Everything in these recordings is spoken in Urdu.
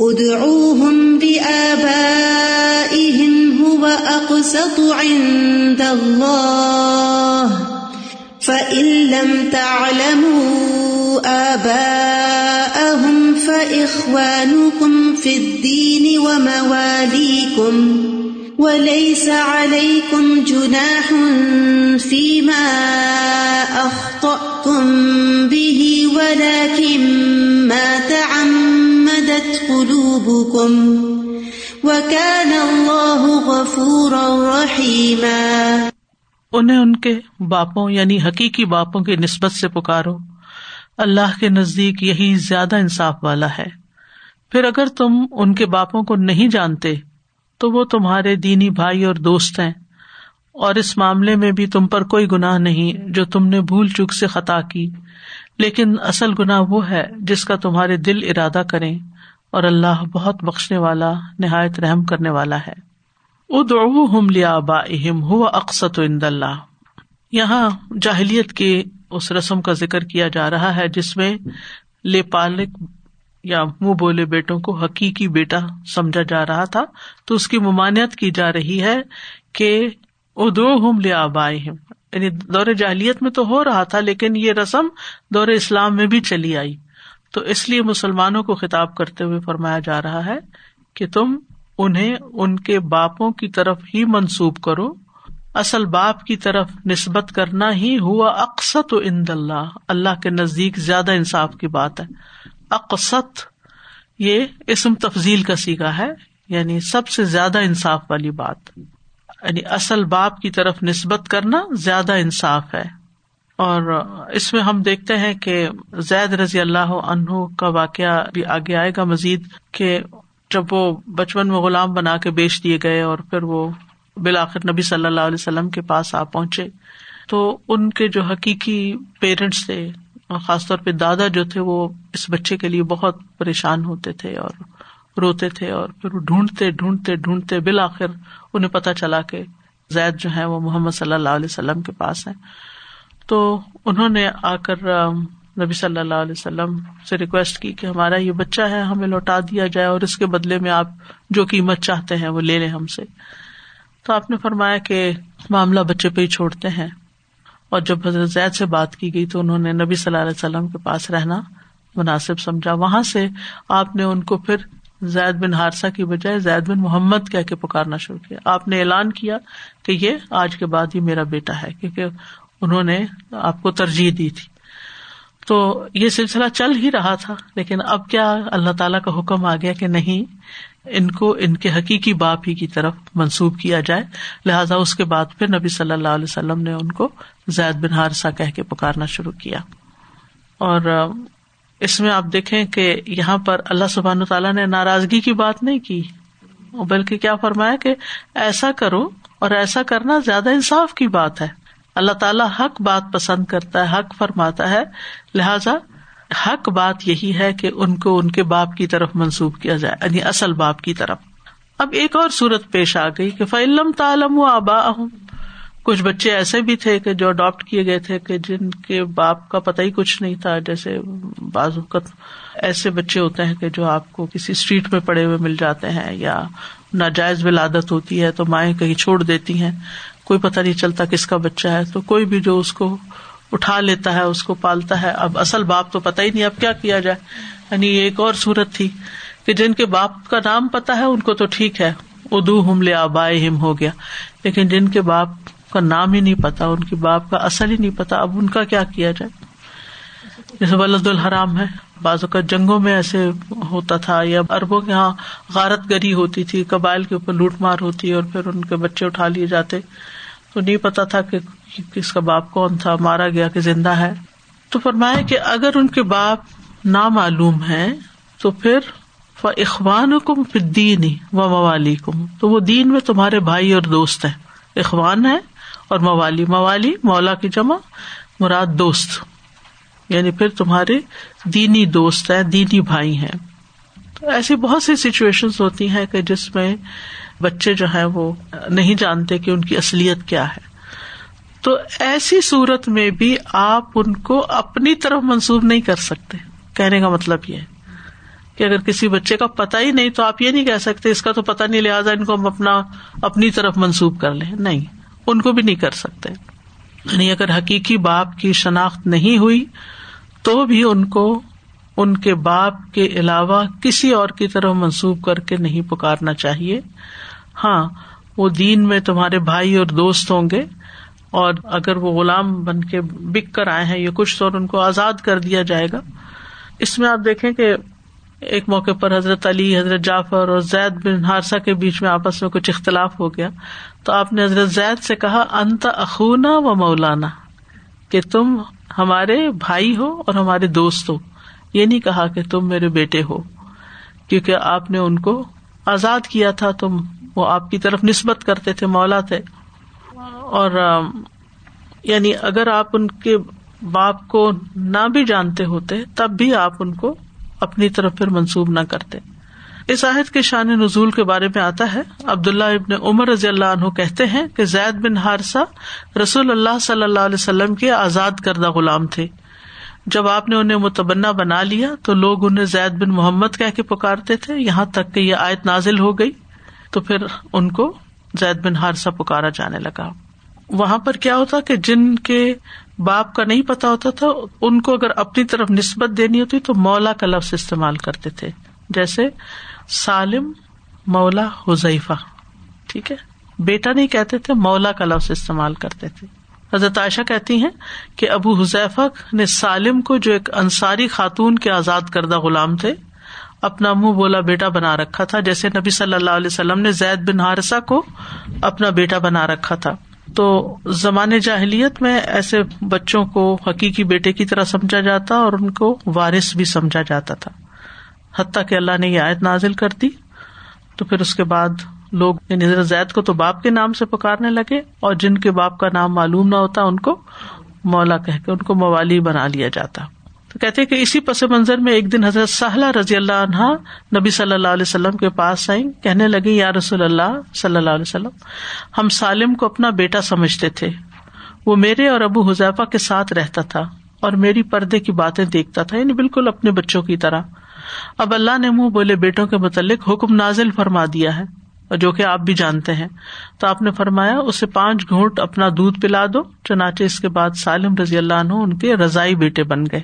ادعوهم بآبائهم هو أقسط عند الله. فإن لم تعلموا آباءهم فإخوانكم في الدين ومواليكم وليس عليكم جناح فيما أخطأتم به ولكن ما تعمدت قلوبكم وكان الله غفورا رحيما انہیں ان کے باپوں یعنی حقیقی باپوں کی نسبت سے پکارو۔ اللہ کے نزدیک یہی زیادہ انصاف والا ہے۔ پھر اگر تم ان کے باپوں کو نہیں جانتے، تو وہ تمہارے دینی بھائی اور دوست ہیں۔ اور اس معاملے میں بھی تم پر کوئی گناہ نہیں جو تم نے بھول چوک سے خطا کی۔ لیکن اصل گنا وہ ہے جس کا تمہارے دل ارادہ کرے اور اللہ بہت بخشنے والا، نہایت رحم کرنے والا ہے۔ ادعوہم لآبائہم، ہوا اقسط عند اللہ۔ یہاں جاہلیت کے اس رسم کا ذکر کیا جا رہا ہے، جس میں لے پالک یا منہ بولے بیٹوں کو حقیقی بیٹا سمجھا جا رہا تھا۔ تو اس کی ممانعت کی جا رہی ہے کہ ادو ہم لے آبائے یعنی دور جاہلیت میں تو ہو رہا تھا، لیکن یہ رسم دور اسلام میں بھی چلی آئی۔ تو اس لیے مسلمانوں کو خطاب کرتے ہوئے فرمایا جا رہا ہے کہ تم انہیں ان کے باپوں کی طرف ہی منسوب کرو۔ اصل باپ کی طرف نسبت کرنا ہی ہوا اقسط و اند اللہ۔ اللہ کے نزدیک زیادہ انصاف کی بات ہے۔ اقسط یہ اسم تفضیل کا سیگا ہے یعنی سب سے زیادہ انصاف والی بات۔ یعنی اصل باپ کی طرف نسبت کرنا زیادہ انصاف ہے۔ اور اس میں ہم دیکھتے ہیں کہ زید رضی اللہ عنہ کا واقعہ بھی آگے آئے گا۔ مزید کہ جب وہ بچپن میں غلام بنا کے بیچ دیے گئے اور پھر وہ بالآخر نبی صلی اللہ علیہ وسلم کے پاس آ پہنچے۔ تو ان کے جو حقیقی پیرنٹس تھے اور خاص طور پہ دادا جو تھے وہ اس بچے کے لیے بہت پریشان ہوتے تھے اور روتے تھے اور پھر وہ ڈھونڈتے ڈھونڈتے ڈھونڈتے بالآخر انہیں پتہ چلا کہ زید جو ہے وہ محمد صلی اللہ علیہ وسلم کے پاس ہے تو انہوں نے آ کر نبی صلی اللہ علیہ وسلم سے ریکویسٹ کی کہ ہمارا یہ بچہ ہے، ہمیں لوٹا دیا جائے اور اس کے بدلے میں آپ جو قیمت چاہتے ہیں وہ لے لیں ہم سے۔ تو آپ نے فرمایا کہ معاملہ بچے پہ ہی چھوڑتے ہیں۔ اور جب حضرت زید سے بات کی گئی تو انہوں نے نبی صلی اللہ علیہ وسلم کے پاس رہنا مناسب سمجھا۔ وہاں سے آپ نے ان کو پھر زید بن ہارسا کی بجائے زید بن محمد کہہ کے پکارنا شروع کیا۔ آپ نے اعلان کیا کہ یہ آج کے بعد ہی میرا بیٹا ہے، کیونکہ انہوں نے آپ کو ترجیح دی تھی۔ تو یہ سلسلہ چل ہی رہا تھا، لیکن اب کیا اللہ تعالیٰ کا حکم آ گیا کہ نہیں، ان کو، ان کے حقیقی باپ ہی کی طرف منسوب کیا جائے۔ لہٰذا اس کے بعد پھر نبی صلی اللہ علیہ وسلم نے ان کو زید بن ہارسا کہہ کے پکارنا شروع کیا۔ اور اس میں آپ دیکھیں کہ یہاں پر اللہ سبحان تعالیٰ نے ناراضگی کی بات نہیں کی، بلکہ کیا فرمایا کہ ایسا کرو اور ایسا کرنا زیادہ انصاف کی بات ہے۔ اللہ تعالیٰ حق بات پسند کرتا ہے، حق فرماتا ہے۔ لہذا حق بات یہی ہے کہ ان کو ان کے باپ کی طرف منسوب کیا جائے یعنی اصل باپ کی طرف۔ اب ایک اور صورت پیش آ گئی کہ فعلم تعلم و آبا کچھ بچے ایسے بھی تھے کہ جو اڈاپٹ کیے گئے تھے کہ جن کے باپ کا پتہ ہی کچھ نہیں تھا۔ جیسے بعض اوقات ایسے بچے ہوتے ہیں کہ جو آپ کو کسی اسٹریٹ میں پڑے ہوئے مل جاتے ہیں یا ناجائز ولادت ہوتی ہے تو مائیں کہیں چھوڑ دیتی ہیں۔ کوئی پتہ نہیں چلتا کس کا بچہ ہے، تو کوئی بھی جو اس کو اٹھا لیتا ہے، اس کو پالتا ہے۔ اب اصل باپ تو پتا ہی نہیں اب کیا کیا جائے۔ یعنی یہ ایک اور صورت تھی کہ جن کے باپ کا نام پتا ہے، ان کو تو ٹھیک ہے۔ ادو ہم لے آبائے ہم ہو گیا۔ لیکن جن کے باپ کا نام ہی نہیں پتا ان کے باپ کا اصل ہی نہیں پتا اب ان کا کیا کیا جائے؟ جیسے ولد الحرام ہے بازو کا جنگوں میں ایسے ہوتا تھا، یا اربوں کے یہاں غارت گری ہوتی تھی، قبائل کے اوپر لوٹ مار ہوتی اور پھر ان کے بچے اٹھا لیے جاتے۔ تو نہیں پتا تھا کہ کس کا باپ کون تھا، مارا گیا کہ زندہ ہے۔ تو فرمایا کہ اگر ان کے باپ نامعلوم ہے تو پھر اخوان کم دین و موالی کم تو وہ دین میں تمہارے بھائی اور دوست ہیں۔ اخوان ہے اور موالی۔ موالی، مولا کی جمع، مراد دوست۔ یعنی پھر تمہارے دینی دوست ہیں، دینی بھائی ہیں۔ تو ایسی بہت سی سچویشن ہوتی ہیں کہ جس میں بچے جو ہے وہ نہیں جانتے کہ ان کی اصلیت کیا ہے۔ تو ایسی صورت میں بھی آپ ان کو اپنی طرف منسوب نہیں کر سکتے۔ کہنے کا مطلب یہ کہ اگر کسی بچے کا پتا ہی نہیں تو آپ یہ نہیں کہہ سکتے اس کا تو پتا نہیں لہٰذا ان کو ہم اپنا اپنی طرف منسوب کر لیں۔ نہیں، ان کو بھی نہیں کر سکتے۔ یعنی اگر حقیقی باپ کی شناخت نہیں ہوئی تو بھی ان کو ان کے باپ کے علاوہ کسی اور کی طرف منسوب کر کے نہیں پکارنا چاہیے۔ ہاں وہ دین میں تمہارے بھائی اور دوست ہوں گے۔ اور اگر وہ غلام بن کے بک کر آئے ہیں یا کچھ تو ان کو آزاد کر دیا جائے گا۔ اس میں آپ دیکھیں کہ ایک موقع پر حضرت علی، حضرت جعفر اور زید بن ہارسا کے بیچ میں آپس میں کچھ اختلاف ہو گیا۔ تو آپ نے حضرت زید سے کہا، انت اخونا و مولانا، کہ تم ہمارے بھائی ہو اور ہمارے دوست ہو۔ یہ نہیں کہا کہ تم میرے بیٹے ہو، کیونکہ آپ نے ان کو آزاد کیا تھا، تم وہ آپ کی طرف نسبت کرتے تھے، مولا تھے۔ اور یعنی اگر آپ ان کے باپ کو نہ بھی جانتے ہوتے، تب بھی آپ ان کو اپنی طرف پھر منسوب نہ کرتے۔ اس عہد کے شان نزول کے بارے میں آتا ہے، عبداللہ ابن عمر رضی اللہ عنہ کہتے ہیں کہ زید بن ہارسا رسول اللہ صلی اللہ علیہ وسلم کے آزاد کردہ غلام تھے۔ جب آپ نے انہیں متبنا بنا لیا تو لوگ انہیں زید بن محمد کہہ کے پکارتے تھے، یہاں تک کہ یہ آیت نازل ہو گئی، تو پھر ان کو زید بن ہارسا پکارا جانے لگا۔ وہاں پر کیا ہوتا کہ جن کے باپ کا نہیں پتا ہوتا تھا، ان کو اگر اپنی طرف نسبت دینی ہوتی تو مولا کا لفظ استعمال کرتے تھے، جیسے سالم مولا حذیفہ، ٹھیک ہے؟ بیٹا نہیں کہتے تھے، مولا کا لفظ استعمال کرتے تھے۔ حضرت عائشہ کہتی ہیں کہ ابو حذیفہ نے سالم کو جو ایک انصاری خاتون کے آزاد کردہ غلام تھے، اپنا منہ بولا بیٹا بنا رکھا تھا، جیسے نبی صلی اللہ علیہ وسلم نے زید بن ہارسا کو اپنا بیٹا بنا رکھا تھا۔ تو زمانے جاہلیت میں ایسے بچوں کو حقیقی بیٹے کی طرح سمجھا جاتا اور ان کو وارث بھی سمجھا جاتا تھا۔ حتیٰ کہ اللہ نے یہ آیت نازل کر دی، تو پھر اس کے بعد لوگ یعنی زید کو تو باپ کے نام سے پکارنے لگے اور جن کے باپ کا نام معلوم نہ ہوتا ان کو مولا کہ ان کو موالی بنا لیا جاتا۔ تو کہتے کہ اسی پس منظر میں ایک دن حضرت سہلا رضی اللہ عنہا نبی صلی اللہ علیہ وسلم کے پاس آئی کہنے لگی یا رسول اللہ صلی اللہ علیہ وسلم، ہم سالم کو اپنا بیٹا سمجھتے تھے۔ وہ میرے اور ابو حذیفہ کے ساتھ رہتا تھا اور میری پردے کی باتیں دیکھتا تھا یعنی بالکل اپنے بچوں کی طرح۔ اب اللہ نے منہ بولے بیٹوں کے متعلق حکم نازل فرما دیا ہے۔ جو کہ آپ بھی جانتے ہیں۔ تو آپ نے فرمایا، اسے پانچ گھونٹ اپنا دودھ پلا دو، چنانچہ اس کے بعد سالم رضی اللہ عنہ ان کے رضائی بیٹے بن گئے۔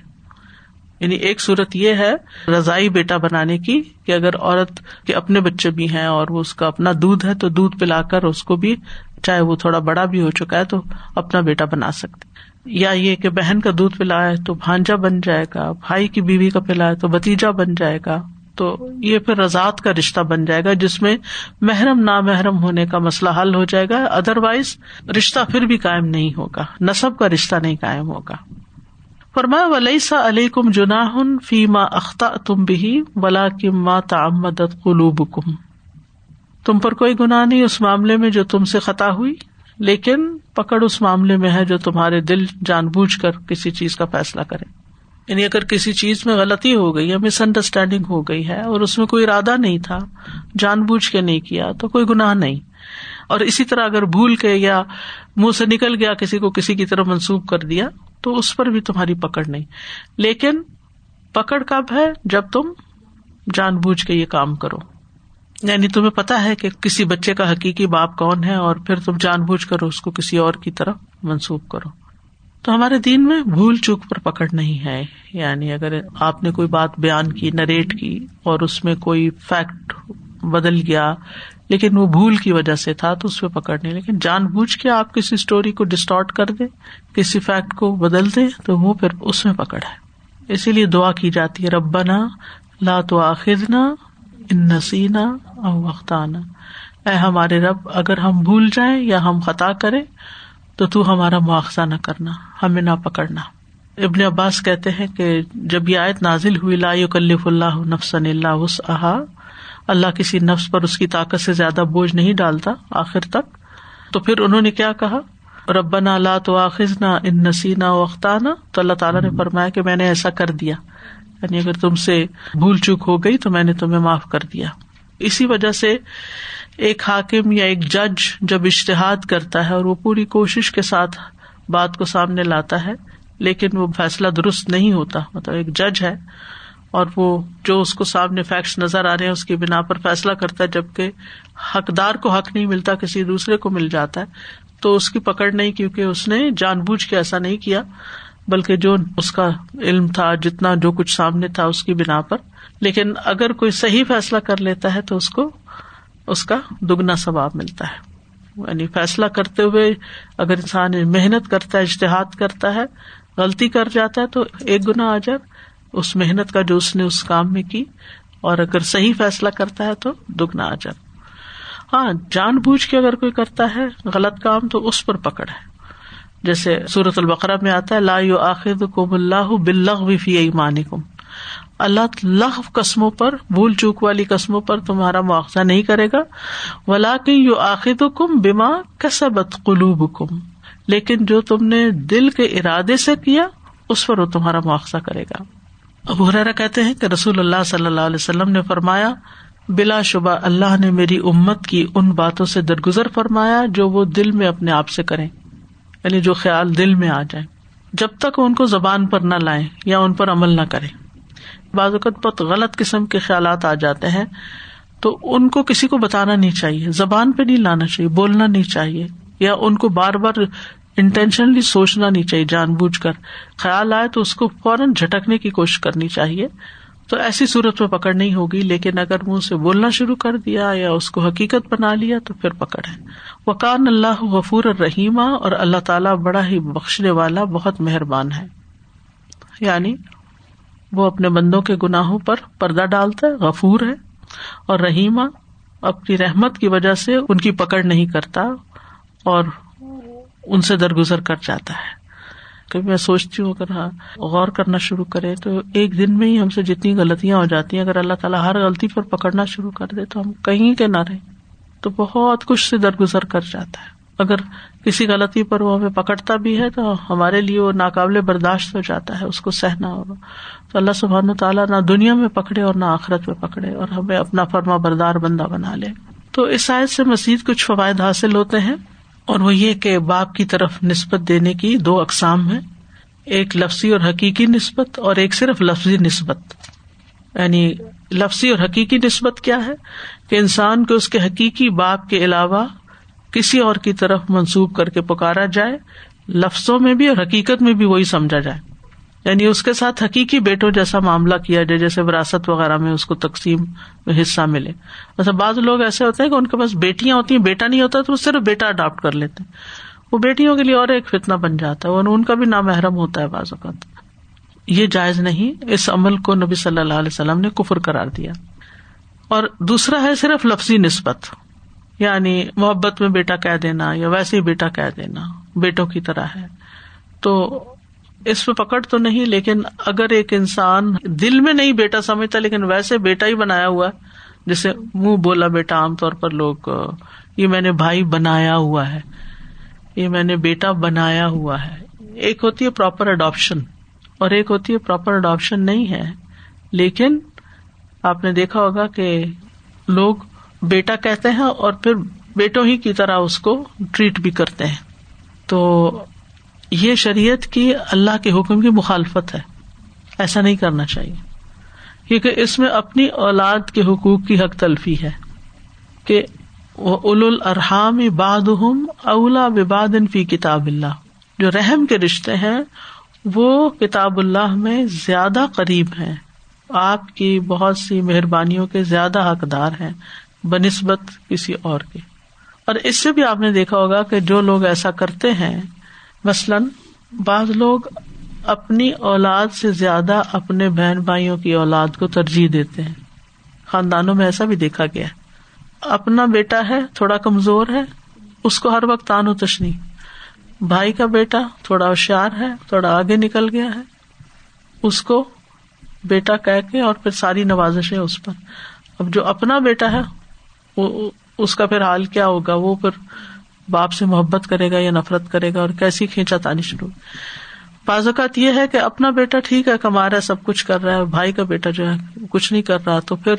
یعنی ایک صورت یہ ہے رضائی بیٹا بنانے کی کہ اگر عورت کے اپنے بچے بھی ہیں اور وہ اس کا اپنا دودھ ہے تو دودھ پلا کر اس کو بھی چاہے وہ تھوڑا بڑا بھی ہو چکا ہے تو اپنا بیٹا بنا سکتے۔ یا یہ کہ بہن کا دودھ پلائے تو بھانجا بن جائے گا، بھائی کی بیوی کا پلائے تو بتیجا بن جائے گا۔ تو یہ پھر رضاط کا رشتہ بن جائے گا، جس میں محرم نا محرم ہونے کا مسئلہ حل ہو جائے گا۔ ادر وائز رشتہ پھر بھی قائم نہیں ہوگا، نصب کا رشتہ نہیں قائم ہوگا۔ فرما ولی سا علیہ کم جناح فیما اختہ تم بھی ولا کم ماں تعمدت قلوب کم تم پر کوئی گناہ نہیں اس معاملے میں جو تم سے خطا ہوئی، لیکن پکڑ اس معاملے میں ہے جو تمہارے دل جان بوجھ کر کسی چیز کا فیصلہ کرے۔ یعنی اگر کسی چیز میں غلطی ہو گئی یا مس انڈرسٹینڈنگ ہو گئی ہے اور اس میں کوئی ارادہ نہیں تھا، جان بوجھ کے نہیں کیا، تو کوئی گناہ نہیں۔ اور اسی طرح اگر بھول کے یا منہ سے نکل گیا، کسی کو کسی کی طرف منسوخ کر دیا، تو اس پر بھی تمہاری پکڑ نہیں۔ لیکن پکڑ کب ہے؟ جب تم جان بوجھ کے یہ کام کرو۔ یعنی تمہیں پتا ہے کہ کسی بچے کا حقیقی باپ کون ہے اور پھر تم جان بوجھ کر اس کو کسی اور کی طرف منسوخ کرو۔ تو ہمارے دین میں بھول چوک پر پکڑ نہیں ہے۔ یعنی اگر آپ نے کوئی بات بیان کی، نریٹ کی اور اس میں کوئی فیکٹ بدل گیا، لیکن وہ بھول کی وجہ سے تھا، تو اس پہ پکڑ نہیں۔ لیکن جان بوجھ کے آپ کسی اسٹوری کو ڈسٹارٹ کر دے کسی فیکٹ کو بدل دے تو وہ پھر اس میں پکڑ ہے۔ اسی لیے دعا کی جاتی ہے، ربنا لا تو آخر ان نسینا او وقتانہ اے ہمارے رب، اگر ہم بھول جائیں یا ہم خطا کریں تو تو ہمارا مواخذہ نہ کرنا، ہمیں نہ پکڑنا۔ ابن عباس کہتے ہیں کہ جب یہ آیت نازل ہوئی، لا کلف اللہ نفسن اللہ وس اللہ کسی نفس پر اس کی طاقت سے زیادہ بوجھ نہیں ڈالتا آخر تک۔ تو پھر انہوں نے کیا کہا؟ ربنا لا تو آخذ نہ ان نسینا وختانہ تو اللہ تعالیٰ نے فرمایا کہ میں نے ایسا کر دیا۔ یعنی اگر تم سے بھول چوک ہو گئی تو میں نے تمہیں معاف کر دیا۔ اسی وجہ سے ایک حاکم یا ایک جج جب اشتہاد کرتا ہے اور وہ پوری کوشش کے ساتھ بات کو سامنے لاتا ہے، لیکن وہ فیصلہ درست نہیں ہوتا مطلب ایک جج ہے اور وہ جو اس کو سامنے فیکٹس نظر آ رہے ہیں، اس کی بنا پر فیصلہ کرتا ہے، جبکہ حقدار کو حق نہیں ملتا، کسی دوسرے کو مل جاتا ہے۔ تو اس کی پکڑ نہیں، کیونکہ اس نے جان بوجھ کے ایسا نہیں کیا، بلکہ جو اس کا علم تھا، جتنا جو کچھ سامنے تھا، اس کی بنا پر۔ لیکن اگر کوئی صحیح فیصلہ کر لیتا ہے تو اس کو اس کا دگنا ثواب ملتا ہے۔ یعنی فیصلہ کرتے ہوئے اگر انسان محنت کرتا ہے اشتہاد کرتا ہے، غلطی کر جاتا ہے تو ایک گنا آ جائے۔ اس محنت کا جو اس نے اس کام میں کی، اور اگر صحیح فیصلہ کرتا ہے تو دگنا آ جائے۔ ہاں جان بوجھ کے اگر کوئی کرتا ہے غلط کام تو اس پر پکڑ ہے۔ جیسے سورت البقرا میں آتا ہے، لا یو آخر کم اللہ بلغ فی ایمان کم اللہ لغ قسموں پر، بھول چوک والی قسموں پر تمہارا مواخذہ نہیں کرے گا۔ ولا کہ یو آخر کم بیما کسبت قلوب کم لیکن جو تم نے دل کے ارادے سے کیا، اس پر وہ تمہارا مواخذہ کرے گا۔ اب حرا کہتے ہیں کہ رسول اللہ صلی اللہ علیہ وسلم نے فرمایا، بلا شبہ اللہ نے میری امت کی ان باتوں سے درگزر فرمایا جو وہ دل میں اپنے آپ سے کریں۔ یعنی جو خیال دل میں آ جائے۔ جب تک ان کو زبان پر نہ لائیں یا ان پر عمل نہ کریں۔ بعض اوقات بہت غلط قسم کے خیالات آ جاتے ہیں، تو ان کو کسی کو بتانا نہیں چاہیے، زبان پہ نہیں لانا چاہیے، بولنا نہیں چاہیے، یا ان کو بار بار انٹینشنلی سوچنا نہیں چاہیے جان بوجھ کر۔ خیال آئے تو اس کو فوراً جھٹکنے کی کوشش کرنی چاہیے۔ تو ایسی صورت میں پکڑ نہیں ہوگی، لیکن اگر منہ سے بولنا شروع کر دیا یا اس کو حقیقت بنا لیا تو پھر پکڑ ہے۔ وکان اللہ غفور الرحیمہ اور اللہ تعالیٰ بڑا ہی بخشنے والا، بہت مہربان ہے۔ یعنی وہ اپنے بندوں کے گناہوں پر پردہ ڈالتا ہے، غفور ہے اور رحیمہ اپنی رحمت کی وجہ سے ان کی پکڑ نہیں کرتا اور ان سے درگزر کر جاتا ہے۔ کبھی میں سوچتی ہوں، اگر ہاں غور کرنا شروع کرے تو ایک دن میں ہی ہم سے جتنی غلطیاں ہو جاتی ہیں، اگر اللہ تعالیٰ ہر غلطی پر پکڑنا شروع کر دے تو ہم کہیں کے نہ رہے تو بہت کچھ سے درگزر کر جاتا ہے۔ اگر کسی غلطی پر وہ ہمیں پکڑتا بھی ہے تو ہمارے لیے وہ ناقابل برداشت ہو جاتا ہے، اس کو سہنا ہوگا۔ تو اللہ سبحان و تعالیٰ نہ دنیا میں پکڑے اور نہ آخرت میں پکڑے اور ہمیں اپنا فرما بردار بندہ بنا لے۔ تو اس شاید سے مزید کچھ فوائد حاصل ہوتے ہیں اور وہ یہ کہ باپ کی طرف نسبت دینے کی دو اقسام ہے ایک لفظی اور حقیقی نسبت اور ایک صرف لفظی نسبت۔ یعنی لفظی اور حقیقی نسبت کیا ہے؟ کہ انسان کو اس کے حقیقی باپ کے علاوہ کسی اور کی طرف منسوب کر کے پکارا جائے، لفظوں میں بھی اور حقیقت میں بھی وہی سمجھا جائے۔ یعنی اس کے ساتھ حقیقی بیٹوں جیسا معاملہ کیا جائے، جیسے وراثت وغیرہ میں اس کو تقسیم میں حصہ ملے۔ ویسے بعض لوگ ایسے ہوتے ہیں کہ ان کے پاس بیٹیاں ہوتی ہیں، بیٹا نہیں ہوتا تو وہ صرف بیٹا اڈاپٹ کر لیتے وہ بیٹیوں کے لیے اور ایک فتنا بن جاتا ہے، ان کا بھی نامحرم ہوتا ہے بعض اوقات۔ یہ جائز نہیں، اس عمل کو نبی صلی اللہ علیہ وسلم نے کفر کرار دیا۔ اور دوسرا ہے صرف لفظی نسبت۔ یعنی محبت میں بیٹا کہہ دینا یا ویسے ہی بیٹا کہہ دینا، بیٹوں کی طرح ہے۔ تو اس پہ پکڑ تو نہیں، لیکن اگر ایک انسان دل میں نہیں بیٹا سمجھتا، لیکن ویسے بیٹا ہی بنایا ہوا جیسے منہ بولا بیٹا عام طور پر لوگ، یہ میں نے بھائی بنایا ہوا ہے، یہ میں نے بیٹا بنایا ہوا ہے۔ ایک ہوتی ہے پراپر اڈاپشن اور ایک ہوتی ہے پراپر اڈاپشن نہیں ہے۔ لیکن آپ نے دیکھا ہوگا کہ لوگ بیٹا کہتے ہیں اور پھر بیٹوں ہی کی طرح اس کو ٹریٹ بھی کرتے ہیں۔ تو یہ شریعت کی اللہ کے حکم کی مخالفت ہے۔ ایسا نہیں کرنا چاہیے۔ کیونکہ اس میں اپنی اولاد کے حقوق کی حق تلفی ہے۔ کہ وہ اول الرحام باد اولا بباد فی کتاب اللہ۔ جو رحم کے رشتے ہیں، وہ کتاب اللہ میں زیادہ قریب ہیں۔ آپ کی بہت سی مہربانیوں کے زیادہ حقدار ہیں۔ بنسبت کسی اور کے اور اس سے بھی آپ نے دیکھا ہوگا کہ جو لوگ ایسا کرتے ہیں، مثلاً بعض لوگ اپنی اولاد سے زیادہ اپنے بہن بھائیوں کی اولاد کو ترجیح دیتے ہیں۔ خاندانوں میں ایسا بھی دیکھا گیا۔ اپنا بیٹا ہے، تھوڑا کمزور ہے، اس کو ہر وقت تان و تشنی۔ بھائی کا بیٹا تھوڑا ہوشیار ہے، تھوڑا آگے نکل گیا ہے۔ اس کو بیٹا کہہ کے اور پھر ساری نوازش ہے اس پر۔ اب جو اپنا بیٹا ہے وہ اس کا پھر حال کیا ہوگا؟ وہ پھر باپ سے محبت کرے گا یا نفرت کرے گا اور کیسی کھینچا تانی شروع۔ بعض اوقات یہ ہے کہ اپنا بیٹا ٹھیک ہے، کما رہا ہے، سب کچھ کر رہا ہے، بھائی کا بیٹا جو ہے، کچھ نہیں کر رہا، تو پھر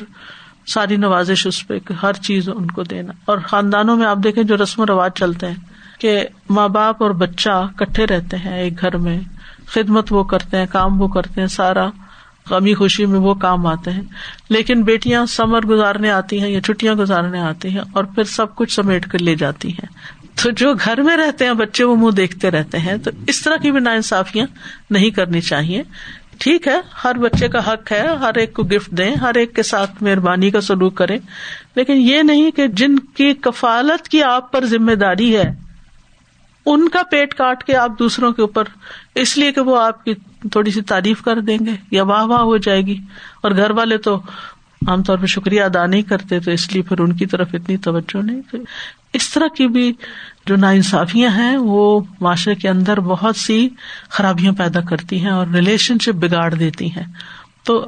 ساری نوازش اس پہ ہر چیز ان کو دینا۔ اور خاندانوں میں آپ دیکھیں جو رسم و رواج چلتے ہیں کہ ماں باپ اور بچہ کٹھے رہتے ہیں ایک گھر میں، خدمت وہ کرتے ہیں، کام وہ کرتے ہیں، سارا غمی خوشی میں وہ کام آتے ہیں۔ لیکن بیٹیاں سمر گزارنے آتی ہیں یا چھٹیاں گزارنے آتی ہیں اور پھر سب کچھ سمیٹ کر لے جاتی ہیں۔ تو جو گھر میں رہتے ہیں بچے وہ منہ دیکھتے رہتے ہیں۔ تو اس طرح کی بھی نا انصافیاں نہیں کرنی چاہیے۔ ٹھیک ہے، ہر بچے کا حق ہے، ہر ایک کو گفٹ دیں، ہر ایک کے ساتھ مہربانی کا سلوک کریں۔ لیکن یہ نہیں کہ جن کی کفالت کی آپ پر ذمہ داری ہے ان کا پیٹ کاٹ کے آپ دوسروں کے اوپر، اس لیے کہ وہ آپ کی تھوڑی سی تعریف کر دیں گے، یا واہ واہ ہو جائے گی۔ اور گھر والے تو عام طور پہ شکریہ ادا نہیں کرتے، تو اس لیے پھر ان کی طرف اتنی توجہ نہیں۔ اس طرح کی بھی جو نا انصافیاں ہیں، وہ معاشرے کے اندر بہت سی خرابیاں پیدا کرتی ہیں اور ریلیشن شپ بگاڑ دیتی ہیں۔ تو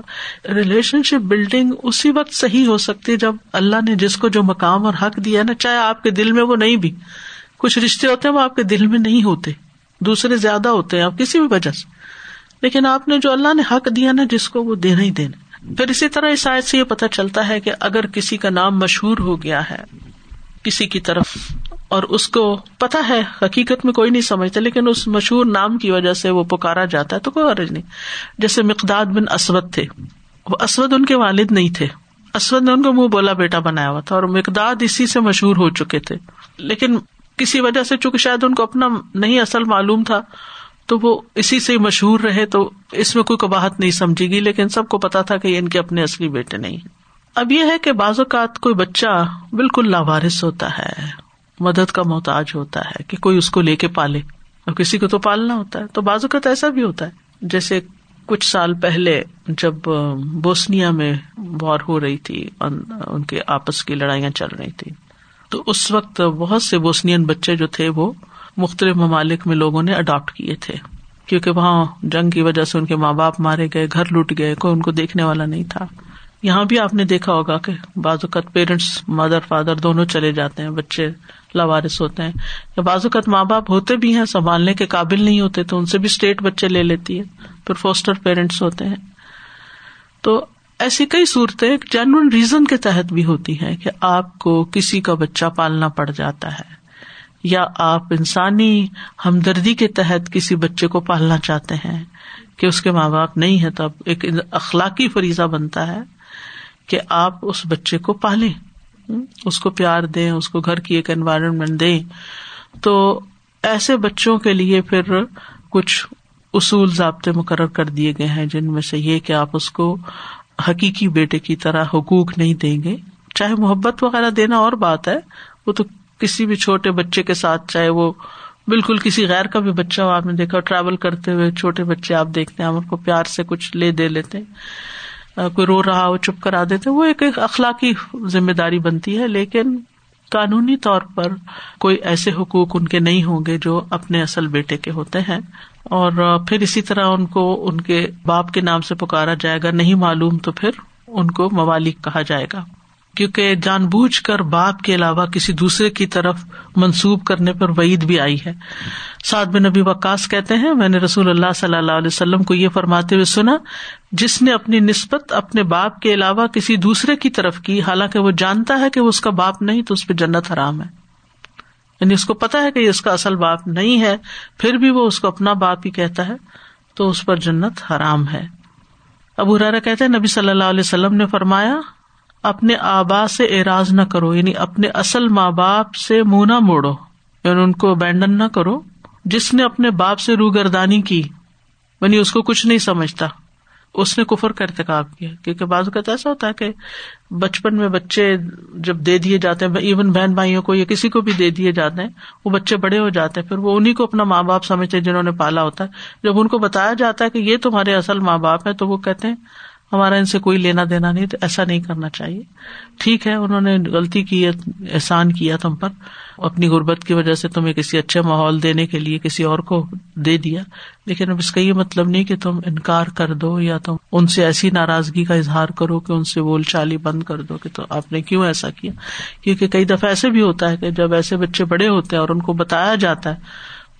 ریلیشن شپ بلڈنگ اسی وقت صحیح ہو سکتی ہے جب اللہ نے جس کو جو مقام اور حق دیا نا چاہے آپ کے دل میں وہ نہیں بھی۔ کچھ رشتے ہوتے ہیں وہ آپ کے دل میں نہیں ہوتے، دوسرے زیادہ ہوتے ہیں، آپ کسی بھی وجہ سے۔ لیکن آپ نے جو اللہ نے حق دیا نا، جس کو وہ دینا ہی دینا۔ پھر اسی طرح اس آیت سے یہ پتا چلتا ہے کہ اگر کسی کا نام مشہور ہو گیا ہے کسی کی طرف، اور اس کو پتا ہے، حقیقت میں کوئی نہیں سمجھتا، لیکن اس مشہور نام کی وجہ سے وہ پکارا جاتا ہے، تو کوئی عرض نہیں۔ جیسے مقداد بن اسود تھے۔ وہ اسود ان کے والد نہیں تھے۔ اسود نے ان کو منہ بولا بیٹا بنایا ہوا تھا، اور مقداد اسی سے مشہور ہو چکے تھے۔ لیکن کسی وجہ سے چونکہ شاید ان کو اپنا نہیں اصل معلوم تھا، تو وہ اسی سے مشہور رہے تو اس میں کوئی کباہت نہیں سمجھی گی، لیکن سب کو پتا تھا کہ یہ ان کے اپنے اصلی بیٹے نہیں۔ اب یہ ہے کہ بعض اوقات کوئی بچہ بالکل لاوارس ہوتا ہے، مدد کا محتاج ہوتا ہے کہ کوئی اس کو لے کے پالے، اور کسی کو تو پالنا ہوتا ہے۔ تو بعض اوقات ایسا بھی ہوتا ہے، جیسے کچھ سال پہلے جب بوسنیا میں وار ہو رہی تھی ان کے آپس کی لڑائیاں چل رہی تھی تو اس وقت بہت سے بوسنین بچے جو تھے وہ مختلف ممالک میں لوگوں نے اڈاپٹ کیے تھے۔ کیونکہ وہاں جنگ کی وجہ سے ان کے ماں باپ مارے گئے، گھر لوٹ گئے، کوئی ان کو دیکھنے والا نہیں تھا۔ یہاں بھی آپ نے دیکھا ہوگا کہ بعض اوقات پیرنٹس مدر فادر دونوں چلے جاتے ہیں، بچے لاوارس ہوتے ہیں۔ یا بعض اوقات ماں باپ ہوتے بھی ہیں، سنبھالنے کے قابل نہیں ہوتے تو ان سے بھی اسٹیٹ بچے لے لیتی ہے۔ پھر فوسٹر پیرنٹس ہوتے ہیں۔ تو ایسی کئی صورتیں جینون ریزن کے تحت بھی ہوتی ہیں کہ آپ کو کسی کا بچہ پالنا پڑ جاتا ہے یا آپ انسانی ہمدردی کے تحت کسی بچے کو پالنا چاہتے ہیں کہ اس کے ماں باپ نہیں ہے تب ایک اخلاقی فریضہ بنتا ہے کہ آپ اس بچے کو پالیں، اس کو پیار دیں، اس کو گھر کی ایک انوائرمنٹ دیں۔ تو ایسے بچوں کے لیے پھر کچھ اصول ضابطے مقرر کر دیے گئے ہیں جن میں سے یہ کہ آپ اس کو حقیقی بیٹے کی طرح حقوق نہیں دیں گے۔ چاہے محبت وغیرہ دینا اور بات ہے، وہ تو کسی بھی چھوٹے بچے کے ساتھ، چاہے وہ بالکل کسی غیر کا بھی بچہ ہو، آپ نے دیکھا ٹریول کرتے ہوئے چھوٹے بچے آپ دیکھتے ہیں ان کو پیار سے کچھ لے دے لیتے کوئی رو رہا ہو، چپ کرا دیتے وہ ایک ایک اخلاقی ذمہ داری بنتی ہے۔ لیکن قانونی طور پر کوئی ایسے حقوق ان کے نہیں ہوں گے جو اپنے اصل بیٹے کے ہوتے ہیں۔ اور پھر اسی طرح ان کو ان کے باپ کے نام سے پکارا جائے گا، نہیں معلوم تو پھر ان کو موالک کہا جائے گا۔ کیونکہ جان بوجھ کر باپ کے علاوہ کسی دوسرے کی طرف منسوب کرنے پر وعید بھی آئی ہے۔ سعد بن نبی وکاس کہتے ہیں، میں نے رسول اللہ صلی اللہ علیہ وسلم کو یہ فرماتے ہوئے سنا، جس نے اپنی نسبت اپنے باپ کے علاوہ کسی دوسرے کی طرف کی، حالانکہ وہ جانتا ہے کہ وہ اس کا باپ نہیں تو اس پہ جنت حرام ہے۔ یعنی اس کو پتا ہے کہ یہ اس کا اصل باپ نہیں ہے، پھر بھی وہ اس کو اپنا باپ ہی کہتا ہے، تو اس پر جنت حرام ہے۔ ابو رارا کہتے ہیں، نبی صلی اللہ علیہ وسلم نے فرمایا، اپنے آبا سے اعراض نہ کرو یعنی اپنے اصل ماں باپ سے منہ نہ موڑو یعنی ان کو ابینڈن نہ کرو۔ جس نے اپنے باپ سے روگردانی کی یعنی اس کو کچھ نہیں سمجھتا۔ اس نے کفر کا ارتقاب کیا، کیونکہ بعض اوقات ایسا ہوتا ہے کہ بچپن میں بچے جب دے دیے جاتے ہیں ایون بہن بھائیوں کو یا کسی کو بھی دے دیے جاتے ہیں، وہ بچے بڑے ہو جاتے ہیں، پھر وہ انہیں کو اپنا ماں باپ سمجھتے جنہوں نے پالا ہوتا ہے۔ جب ان کو بتایا جاتا ہے کہ یہ تمہارے اصل ماں باپ ہے تو وہ کہتے ہیں ہمارا ان سے کوئی لینا دینا نہیں، تو ایسا نہیں کرنا چاہیے۔ ٹھیک ہے، انہوں نے غلطی کی، احسان کیا تم پر۔ اپنی غربت کی وجہ سے تمہیں کسی اچھے ماحول دینے کے لیے کسی اور کو دے دیا۔ لیکن اب اس کا یہ مطلب نہیں کہ تم انکار کر دو یا تم ان سے ایسی ناراضگی کا اظہار کرو کہ ان سے بول چالی بند کر دو کہ تو آپ نے کیوں ایسا کیا۔ کیونکہ کئی دفعہ ایسے بھی ہوتا ہے کہ جب ایسے بچے بڑے ہوتے ہیں اور ان کو بتایا جاتا ہے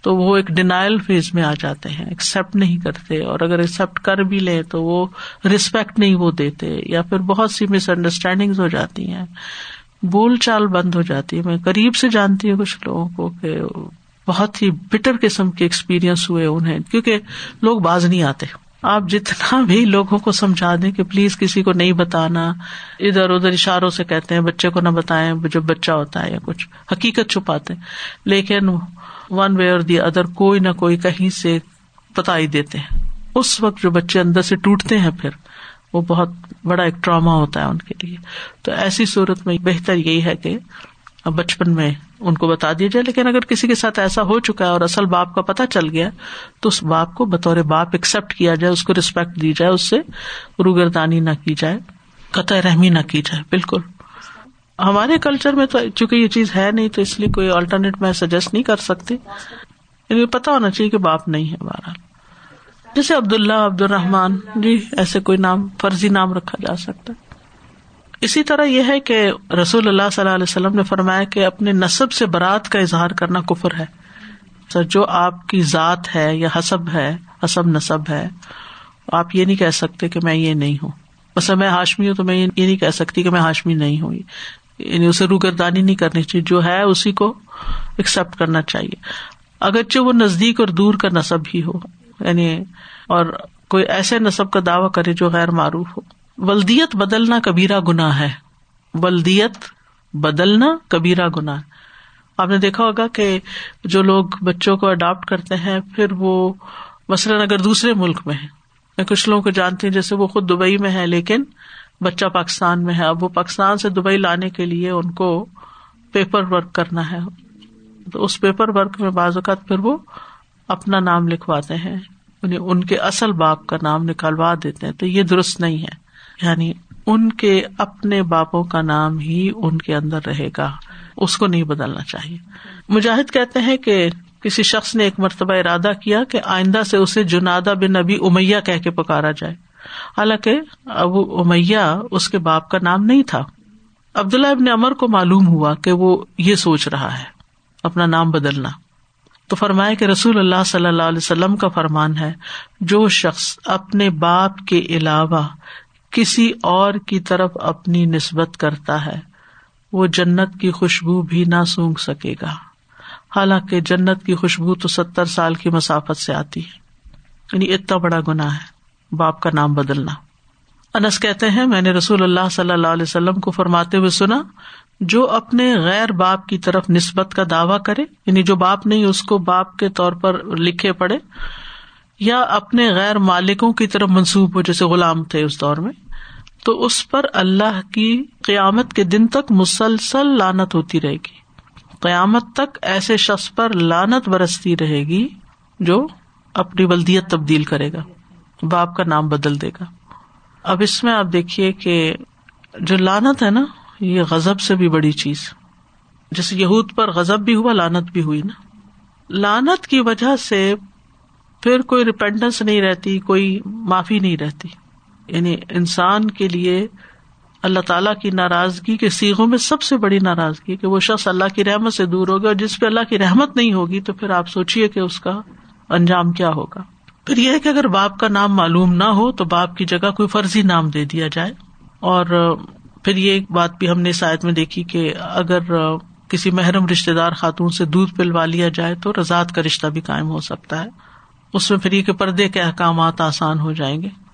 تو وہ ایک ڈینائل فیز میں آ جاتے ہیں ایکسپٹ نہیں کرتے، اور اگر ایکسپٹ کر بھی لیں تو وہ ریسپیکٹ نہیں وہ دیتے، یا پھر بہت سی مس انڈرسٹینڈنگ ہو جاتی ہیں۔ بول چال بند ہو جاتی ہے۔ میں قریب سے جانتی ہوں کچھ لوگوں کو کہ بہت ہی بٹر قسم کے ایکسپیرئنس ہوئے انہیں، کیونکہ لوگ باز نہیں آتے۔ آپ جتنا بھی لوگوں کو سمجھا دیں کہ پلیز کسی کو نہیں بتانا، ادھر ادھر اشاروں سے کہتے ہیں، بچے کو نہ بتائیں جو بچہ ہوتا ہے یا کچھ۔ حقیقت چھپاتے لیکن ون وے اور دی ادر کوئی نہ کوئی کہیں سے بتا ہی دیتے ہیں۔ اس وقت جو بچے اندر سے ٹوٹتے ہیں پھر، وہ بہت بڑا ایک ٹراما ہوتا ہے ان کے لیے۔ تو ایسی صورت میں بہتر یہی ہے کہ اب بچپن میں ان کو بتا دیا جائے، لیکن اگر کسی کے ساتھ ایسا ہو چکا ہے اور اصل باپ کا پتا چل گیا، تو اس باپ کو بطور باپ ایکسپٹ کیا جائے، اس کو ریسپیکٹ دی جائے، اس سے روگردانی نہ کی جائے، قطع رحمی نہ کی جائے، بالکل۔ ہمارے کلچر میں تو چونکہ یہ چیز ہے نہیں، تو اس لیے کوئی آلٹرنیٹ میں سجیسٹ نہیں کر سکتی یعنی پتا ہونا چاہیے کہ باپ نہیں ہے بہرحال۔ جیسے عبد اللہ عبد الرحمان جی ایسے کوئی نام، فرضی نام رکھا جا سکتا ہے۔ اسی طرح یہ ہے کہ رسول اللہ صلی اللہ علیہ وسلم نے فرمایا کہ اپنے نصب سے برات کا اظہار کرنا کفر ہے۔ سر، جو آپ کی ذات ہے یا حسب ہے، حسب نصب ہے، آپ یہ نہیں کہہ سکتے کہ میں یہ نہیں ہوں۔ بس میں ہاشمی ہوں تو میں یہ نہیں کہہ سکتی کہ میں ہاشمی نہیں ہوں۔ یعنی اسے روگردانی نہیں کرنی چاہیے۔ جو ہے اسی کو ایکسپٹ کرنا چاہیے۔ اگرچہ وہ نزدیک اور دور کا نصب ہی ہو یعنی اور کوئی ایسے نصب کا دعوی کرے جو غیر معروف ہو۔ ولدیت بدلنا کبیرا گنا ہے۔ ولدیت بدلنا کبیرا گنا آپ نے دیکھا ہوگا کہ جو لوگ بچوں کو اڈاپٹ کرتے ہیں، پھر وہ مثلاً اگر دوسرے ملک میں ہے میں کچھ لوگوں کو جانتی ہوں، جیسے وہ خود دبئی میں ہے لیکن بچہ پاکستان میں ہے۔ اب وہ پاکستان سے دبئی لانے کے لیے ان کو پیپر ورک کرنا ہے۔ تو اس پیپر ورک میں بعض اوقات پھر وہ اپنا نام لکھواتے ہیں یعنی ان کے اصل باپ کا نام نکالوا دیتے ہیں۔ تو یہ درست نہیں ہے۔ یعنی ان کے اپنے باپوں کا نام ہی ان کے اندر رہے گا۔ اس کو نہیں بدلنا چاہیے۔ مجاہد کہتے ہیں کہ کسی شخص نے ایک مرتبہ ارادہ کیا کہ آئندہ سے اسے جنادا بن نبی امیا کہہ کے پکارا جائے۔ حالانکہ ابو امیا اس کے باپ کا نام نہیں تھا۔ عبداللہ ابن امر کو معلوم ہوا کہ وہ یہ سوچ رہا ہے، اپنا نام بدلنا۔ تو فرمایا کہ رسول اللہ صلی اللہ علیہ وسلم کا فرمان ہے، جو شخص اپنے باپ کے علاوہ کسی اور کی طرف اپنی نسبت کرتا ہے، وہ جنت کی خوشبو بھی نہ سونگ سکے گا۔ حالانکہ جنت کی خوشبو تو ستر سال کی مسافت سے آتی ہے۔ یعنی اتنا بڑا گنا ہے۔ باپ کا نام بدلنا۔ انس کہتے ہیں، میں نے رسول اللہ صلی اللہ علیہ وسلم کو فرماتے ہوئے سنا، جو اپنے غیر باپ کی طرف نسبت کا دعوی کرے یعنی جو باپ نہیں، اس کو باپ کے طور پر لکھے پڑے، یا اپنے غیر مالکوں کی طرف منسوب ہو، جیسے غلام تھے اس دور میں۔ تو اس پر اللہ کی قیامت کے دن تک مسلسل لانت ہوتی رہے گی۔ قیامت تک ایسے شخص پر لانت برستی رہے گی جو اپنی ولدیت تبدیل کرے گا، باپ کا نام بدل دے گا۔ اب اس میں آپ دیکھیے کہ جو لانت ہے نا، یہ غزب سے بھی بڑی چیز۔ جیسے یہود پر غزب بھی ہوا لانت بھی ہوئی نا۔ لانت کی وجہ سے پھر کوئی ریپینڈنس نہیں رہتی، کوئی معافی نہیں رہتی۔ یعنی انسان کے لیے اللہ تعالیٰ کی ناراضگی کے سیگوں میں سب سے بڑی ناراضگی کہ وہ شخص اللہ کی رحمت سے دور ہوگا اور جس پہ اللہ کی رحمت نہیں ہوگی تو پھر آپ سوچیے کہ اس کا انجام کیا ہوگا۔ پھر یہ کہ اگر باپ کا نام معلوم نہ ہو تو باپ کی جگہ کوئی فرضی نام دے دیا جائے۔ اور پھر یہ ایک بات بھی ہم نے شاید میں دیکھی کہ اگر کسی محرم رشتے دار خاتون سے دودھ پلوا لیا جائے تو رضاط کا رشتہ بھی قائم ہو سکتا ہے۔ اس میں پھر یہ کہ پردے کے احکامات آسان ہو جائیں گے۔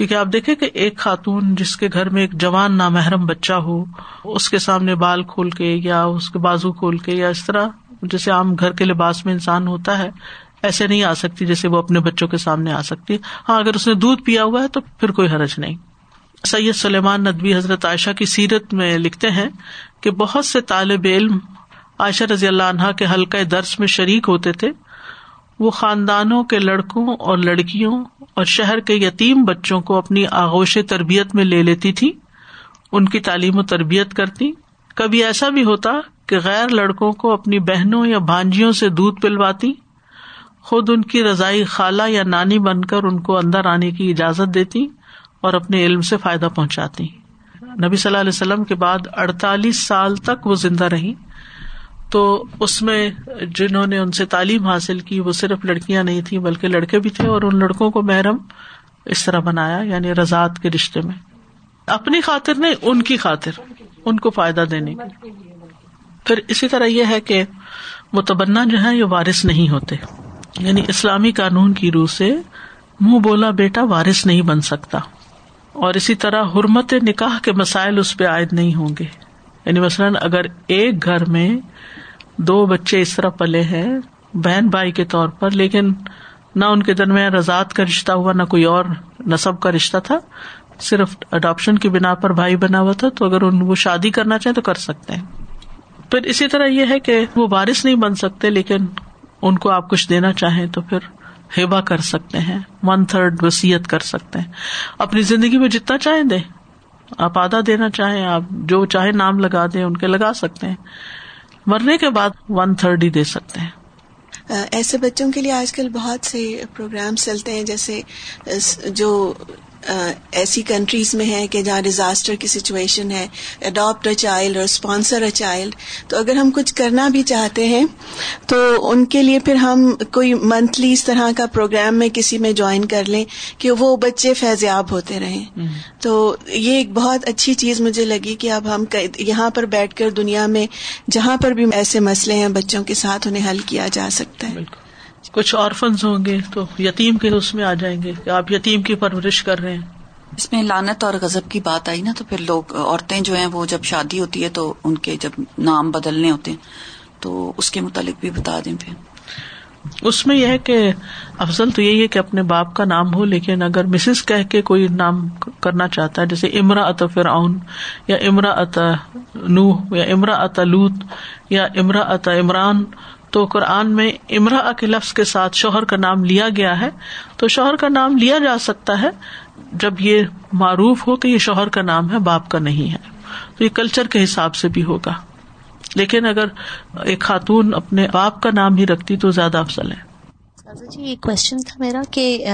کیونکہ آپ دیکھیں کہ ایک خاتون جس کے گھر میں ایک جوان نامحرم بچہ ہو، اس کے سامنے بال کھول کے یا اس کے بازو کھول کے یا اس طرح جیسے عام گھر کے لباس میں انسان ہوتا ہے، ایسے نہیں آ سکتی جیسے وہ اپنے بچوں کے سامنے آ سکتی۔ ہاں اگر اس نے دودھ پیا ہوا ہے تو پھر کوئی حرج نہیں۔ سید سلیمان ندوی حضرت عائشہ کی سیرت میں لکھتے ہیں کہ بہت سے طالب علم عائشہ رضی اللہ عنہا کے حلقۂ درس میں شریک ہوتے تھے۔ وہ خاندانوں کے لڑکوں اور لڑکیوں اور شہر کے یتیم بچوں کو اپنی آغوش تربیت میں لے لیتی تھی، ان کی تعلیم و تربیت کرتی۔ کبھی ایسا بھی ہوتا کہ غیر لڑکوں کو اپنی بہنوں یا بھانجیوں سے دودھ پلواتی۔ خود ان کی رضائی خالہ یا نانی بن کر ان کو اندر آنے کی اجازت دیتی اور اپنے علم سے فائدہ پہنچاتی۔ نبی صلی اللہ علیہ وسلم کے بعد اڑتالیس سال تک وہ زندہ رہی۔ تو اس میں جنہوں نے ان سے تعلیم حاصل کی وہ صرف لڑکیاں نہیں تھی بلکہ لڑکے بھی تھے اور ان لڑکوں کو محرم اس طرح بنایا یعنی رضاط کے رشتے میں۔ اپنی خاطر نہیں، ان کی خاطر، ان کو فائدہ دینے کی۔ پھر اسی طرح یہ ہے کہ متبنا جو ہے یہ وارث نہیں ہوتے۔ یعنی اسلامی قانون کی روح سے منہ بولا بیٹا وارث نہیں بن سکتا۔ اور اسی طرح حرمت نکاح کے مسائل اس پہ عائد نہیں ہوں گے۔ یعنی مثلاً اگر ایک گھر میں دو بچے اس طرح پلے ہیں، بہن بھائی کے طور پر، لیکن نہ ان کے درمیان رضاط کا رشتہ ہوا، نہ کوئی اور نصب کا رشتہ تھا، صرف اڈاپشن کی بنا پر بھائی بنا ہوا تھا، تو اگر ان وہ شادی کرنا چاہیں تو کر سکتے ہیں۔ پھر اسی طرح یہ ہے کہ وہ بارش نہیں بن سکتے، لیکن ان کو آپ کچھ دینا چاہیں تو پھر ہیبا کر سکتے ہیں ون تھرڈ وسیعت کر سکتے ہیں۔ اپنی زندگی میں جتنا چاہیں دیں۔ آپ آدھا دینا چاہیں، آپ جو چاہے نام لگا دیں، ان کے لگا سکتے ہیں۔ مرنے کے بعد ون تھرڈ ہی دے سکتے ہیں۔ ایسے بچوں کے لیے آج کل بہت سے پروگرامس چلتے ہیں، جیسے جو ایسی کنٹریز میں ہے کہ جہاں ڈیزاسٹر کی سچویشن ہے اڈاپٹ اے چائلڈ اور اسپانسر اے چائلڈ تو اگر ہم کچھ کرنا بھی چاہتے ہیں تو ان کے لیے پھر ہم کوئی منتھلی اس طرح کا پروگرام میں کسی میں جوائن کر لیں کہ وہ بچے فیضیاب ہوتے رہیں۔ تو یہ ایک بہت اچھی چیز مجھے لگی کہ اب ہم یہاں پر بیٹھ کر دنیا میں جہاں پر بھی ایسے مسئلے ہیں بچوں کے ساتھ انہیں حل کیا جا سکتا ہے۔ کچھ آرفنز ہوں گے تو یتیم کے اس میں آ جائیں گے کہ آپ یتیم کی پرورش کر رہے ہیں۔ اس میں لانت اور غزب کی بات آئی نا تو پھر لوگ عورتیں جو ہیں وہ جب شادی ہوتی ہے تو ان کے جب نام بدلنے ہوتے ہیں تو اس کے متعلق بھی بتا دیں پھر۔ اس میں یہ ہے کہ افضل تو یہی ہے کہ اپنے باپ کا نام ہو لیکن اگر مسز کہہ کے کوئی نام کرنا چاہتا ہے جیسے امرا ات فرعون یا امرا ات نوح یا امرا ات لوت یا امرا ات عمران تو قرآن میں امرا کے لفظ کے ساتھ شوہر کا نام لیا گیا ہے۔ تو شوہر کا نام لیا جا سکتا ہے۔ جب یہ معروف ہو کہ یہ شوہر کا نام ہے، باپ کا نہیں ہے۔ تو یہ کلچر کے حساب سے بھی ہوگا۔ لیکن اگر ایک خاتون اپنے باپ کا نام ہی رکھتی تو زیادہ افضل ہے۔ جی ایک کوشچن تھا میرا کہ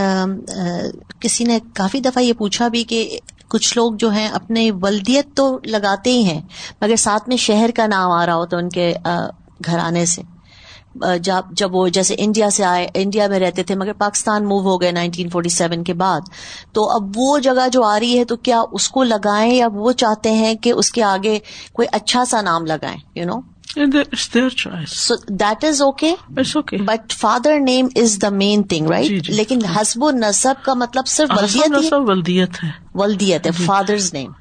کسی نے کافی دفعہ یہ پوچھا بھی کہ کچھ لوگ جو ہیں اپنے ولدیت تو لگاتے ہی ہیں، مگر ساتھ میں شہر کا نام آ رہا ہوتا ان کے گھرانے سے۔ جب جب وہ جیسے انڈیا سے آئے انڈیا میں رہتے تھے مگر پاکستان موو ہو گئے نائنٹین فورٹی سیون کے بعد۔ تو اب وہ جگہ جو آ رہی ہے تو کیا اس کو لگائیں یا وہ چاہتے ہیں کہ اس کے آگے کوئی اچھا سا نام لگائیں you know that is okay but father name is the main thing right لیکن حسب و نصب کا مطلب صرف ولدیت ہے ولدیت ہے فادرز نیم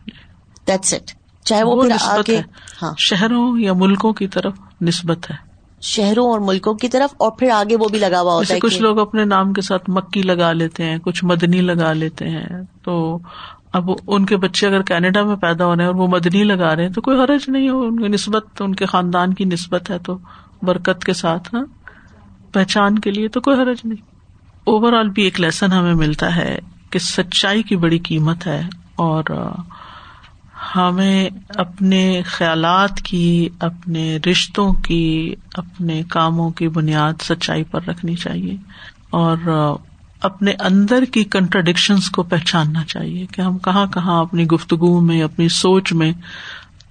دیٹس اٹ چاہے وہ آگے ہاں شہروں یا ملکوں کی طرف نسبت ہے شہروں اور ملکوں کی طرف اور پھر آگے وہ بھی لگا ہوا ہوتا ہے کچھ لوگ اپنے نام کے ساتھ مکی لگا لیتے ہیں کچھ مدنی لگا لیتے ہیں۔ تو اب ان کے بچے اگر کینیڈا میں پیدا ہونے اور وہ مدنی لگا رہے ہیں تو کوئی حرج نہیں ہو ان کی نسبت ان کے خاندان کی نسبت ہے تو برکت کے ساتھ ہاں۔ پہچان کے لیے تو کوئی حرج نہیں۔ اوور آل بھی ایک لیسن ہمیں ملتا ہے کہ سچائی کی بڑی قیمت ہے اور ہمیں اپنے خیالات کی، اپنے رشتوں کی، اپنے کاموں کی بنیاد سچائی پر رکھنی چاہیے اور اپنے اندر کی کنٹرڈکشنس کو پہچاننا چاہیے کہ ہم کہاں کہاں اپنی گفتگو میں، اپنی سوچ میں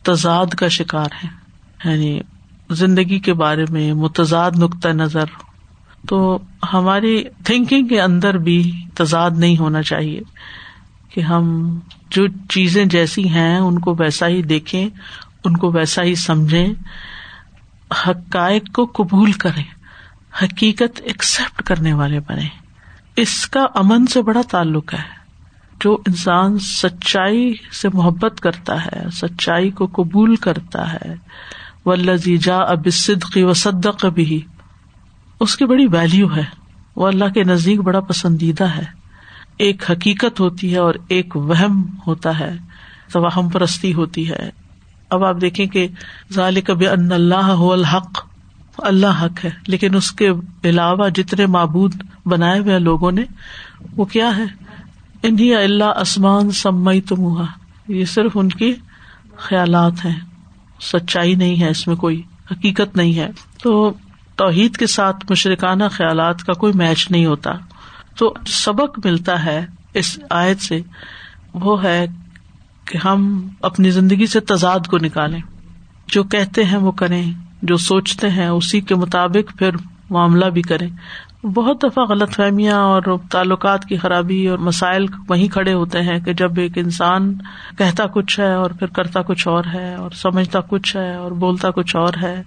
تضاد کا شکار ہے یعنی زندگی کے بارے میں متضاد نقطۂ نظر۔ تو ہماری تھنکنگ کے اندر بھی تضاد نہیں ہونا چاہیے کہ ہم جو چیزیں جیسی ہیں، ان کو ویسا ہی دیکھیں، ان کو ویسا ہی سمجھیں۔ حقائق کو قبول کریں، حقیقت ایکسپٹ کرنے والے بنے اس کا امن سے بڑا تعلق ہے۔ جو انسان سچائی سے محبت کرتا ہے، سچائی کو قبول کرتا ہے ولزی جا اب صدقی و صدق بھی اس کی بڑی ویلو ہے۔ وہ اللہ کے نزدیک بڑا پسندیدہ ہے۔ ایک حقیقت ہوتی ہے اور ایک وہم ہوتا ہے توہم پرستی ہوتی ہے۔ اب آپ دیکھیں کہ ظال کب ان اللہ الحق، اللہ حق ہے، لیکن اس کے علاوہ جتنے معبود بنائے ہوئے لوگوں نے، وہ کیا ہے؟ انہیں اللہ آسمان سمئی تمہا یہ صرف ان کی خیالات ہیں، سچائی نہیں ہے، اس میں کوئی حقیقت نہیں ہے۔ تو توحید کے ساتھ مشرقانہ خیالات کا کوئی میچ نہیں ہوتا۔ تو سبق ملتا ہے اس آیت سے، وہ ہے کہ ہم اپنی زندگی سے تضاد کو نکالیں۔ جو کہتے ہیں وہ کریں، جو سوچتے ہیں اسی کے مطابق پھر معاملہ بھی کریں۔ بہت دفعہ غلط فہمیاں اور تعلقات کی خرابی اور مسائل وہیں کھڑے ہوتے ہیں کہ جب ایک انسان کہتا کچھ ہے اور پھر کرتا کچھ اور ہے اور سمجھتا کچھ ہے اور بولتا کچھ اور ہے،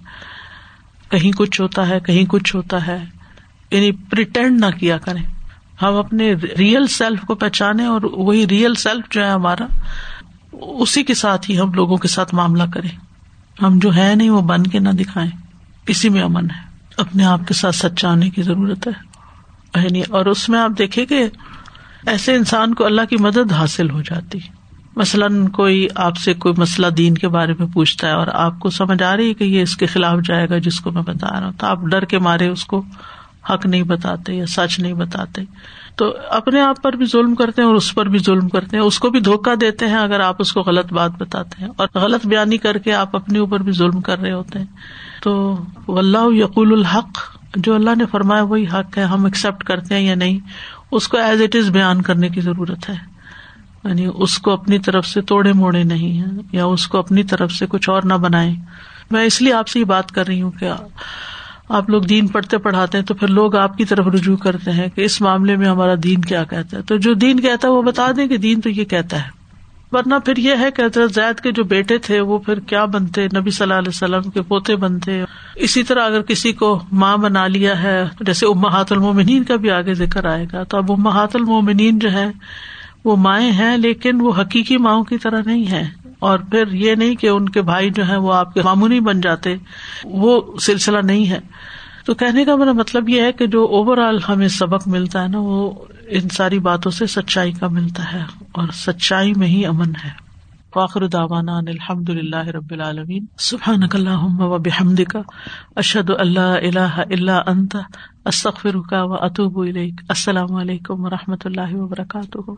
کہیں کچھ ہوتا ہے، کہیں کچھ ہوتا ہے یعنی پریٹینڈ نہ کیا کریں۔ ہم اپنے ریئل سیلف کو پہچانے اور وہی ریئل سیلف جو ہے ہمارا، اسی کے ساتھ ہی ہم لوگوں کے ساتھ معاملہ کریں۔ ہم جو ہے نہیں، وہ بن کے نہ دکھائیں۔ اسی میں امن ہے۔ اپنے آپ کے ساتھ سچانے کی ضرورت ہے۔ یعنی اور اس میں آپ دیکھیں کہ ایسے انسان کو اللہ کی مدد حاصل ہو جاتی۔ مثلاً کوئی آپ سے کوئی مسئلہ دین کے بارے میں پوچھتا ہے اور آپ کو سمجھ آ رہی ہے کہ یہ اس کے خلاف جائے گا جس کو میں بتا رہا ہوں، تو آپ ڈر کے مارے اس کو۔ حق نہیں بتاتے یا سچ نہیں بتاتے۔ تو اپنے آپ پر بھی ظلم کرتے ہیں اور اس پر بھی ظلم کرتے ہیں۔ اس کو بھی دھوکا دیتے ہیں اگر آپ اس کو غلط بات بتاتے ہیں۔ اور غلط بیانی کر کے آپ اپنے اوپر بھی ظلم کر رہے ہوتے ہیں۔ تو اللہ یقول الحق۔ جو اللہ نے فرمایا وہی حق ہے، ہم ایکسپٹ کرتے ہیں یا نہیں، اس کو ایز اٹ از بیان کرنے کی ضرورت ہے۔ یعنی اس کو اپنی طرف سے توڑے موڑے نہیں ہے یا اس کو اپنی طرف سے کچھ اور نہ بنائے میں اس لیے آپ سے یہ بات کر رہی ہوں کہ آپ لوگ دین پڑھتے پڑھاتے ہیں تو پھر لوگ آپ کی طرف رجوع کرتے ہیں کہ اس معاملے میں ہمارا دین کیا کہتا ہے۔ تو جو دین کہتا ہے وہ بتا دیں کہ دین تو یہ کہتا ہے۔ ورنہ پھر یہ ہے کہ حضرت زید کے جو بیٹے تھے وہ پھر کیا بنتے؟ نبی صلی اللہ علیہ وسلم کے پوتے بنتے۔ اسی طرح اگر کسی کو ماں بنا لیا ہے، جیسے امہات المومنین کا بھی آگے ذکر آئے گا۔ تو اب امہات المومنین جو ہے وہ مائیں ہیں، لیکن وہ حقیقی ماؤں کی طرح نہیں ہے اور پھر یہ نہیں کہ ان کے بھائی جو ہے وہ آپ کے معمونی بن جاتے، وہ سلسلہ نہیں ہے۔ تو کہنے کا میرا مطلب یہ ہے کہ جو اوور آل ہمیں سبق ملتا ہے نا، وہ ان ساری باتوں سے سچائی کا ملتا ہے اور سچائی میں ہی امن ہے۔ فاخر داوانا الحمد اللہ رب العالمین۔ سبحان اللہ و بحمد کا اشد اللہ اللہ اللہ انت۔ استخر کا و اطوب السلام علیکم و رحمۃ اللہ وبرکاتہ۔